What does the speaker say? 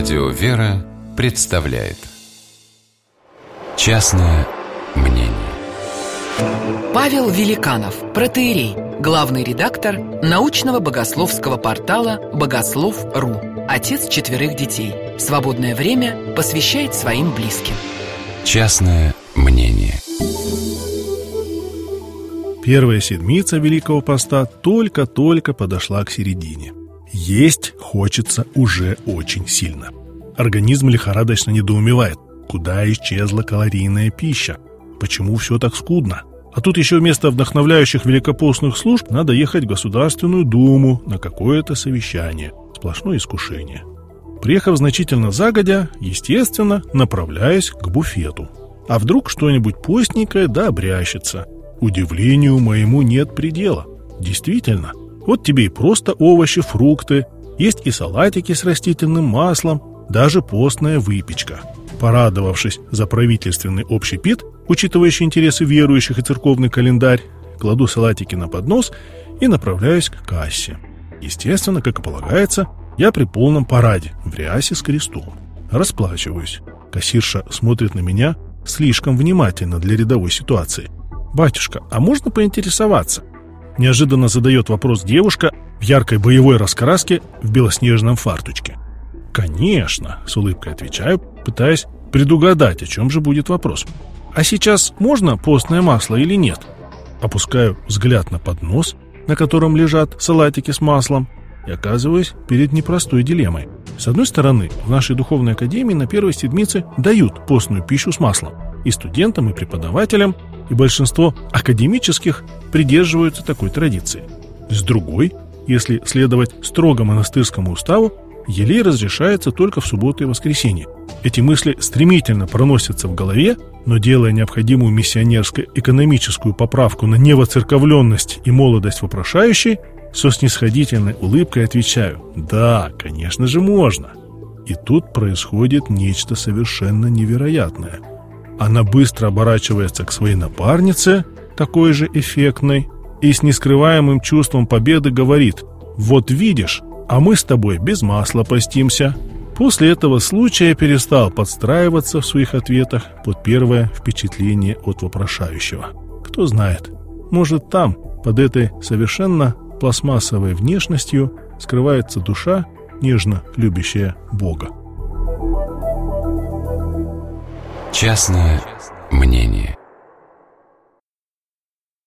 Радио «Вера» представляет Частное мнение Павел Великанов, протеерей, главный редактор научного богословского портала «Богослов.ру», отец четверых детей. Свободное время посвящает своим близким. Частное мнение Первая седмица Великого Поста только-только подошла к середине. Есть хочется уже очень сильно. Организм лихорадочно недоумевает, куда исчезла калорийная пища, почему все так скудно. А тут еще вместо вдохновляющих великопостных служб надо ехать в Государственную Думу на какое-то совещание. Сплошное искушение. Приехав значительно загодя, естественно, направляюсь к буфету. А вдруг что-нибудь постненькое да обрящется. Удивлению моему нет предела. Действительно, вот тебе и просто овощи, фрукты, есть и салатики с растительным маслом, даже постная выпечка. Порадовавшись за правительственный общепит, учитывающий интересы верующих и церковный календарь, кладу салатики на поднос и направляюсь к кассе. Естественно, как и полагается, я при полном параде, в рясе с крестом. Расплачиваюсь. Кассирша смотрит на меня слишком внимательно для рядовой ситуации. «Батюшка, а можно поинтересоваться?» Неожиданно задает вопрос девушка в яркой боевой раскраске в белоснежном фартучке. «Конечно», — с улыбкой отвечаю, пытаясь предугадать, о чем же будет вопрос. «А сейчас можно постное масло или нет?» Опускаю взгляд на поднос, на котором лежат салатики с маслом, и оказываюсь перед непростой дилеммой. С одной стороны, в нашей духовной академии на первой седмице дают постную пищу с маслом и студентам, и преподавателям, и большинство академических придерживаются такой традиции. С другой, если следовать строго монастырскому уставу, елей разрешается только в субботу и воскресенье. Эти мысли стремительно проносятся в голове, но делая необходимую миссионерско-экономическую поправку на невоцерковленность и молодость вопрошающей, со снисходительной улыбкой отвечаю «Да, конечно же можно». И тут происходит нечто совершенно невероятное. Она быстро оборачивается к своей напарнице, такой же эффектной, и с нескрываемым чувством победы говорит «Вот видишь, а мы с тобой без масла постимся». После этого случая перестал подстраиваться в своих ответах под первое впечатление от вопрошающего. Кто знает, может там, под этой совершенно пластмассовой внешностью, скрывается душа, нежно любящая Бога. Частное мнение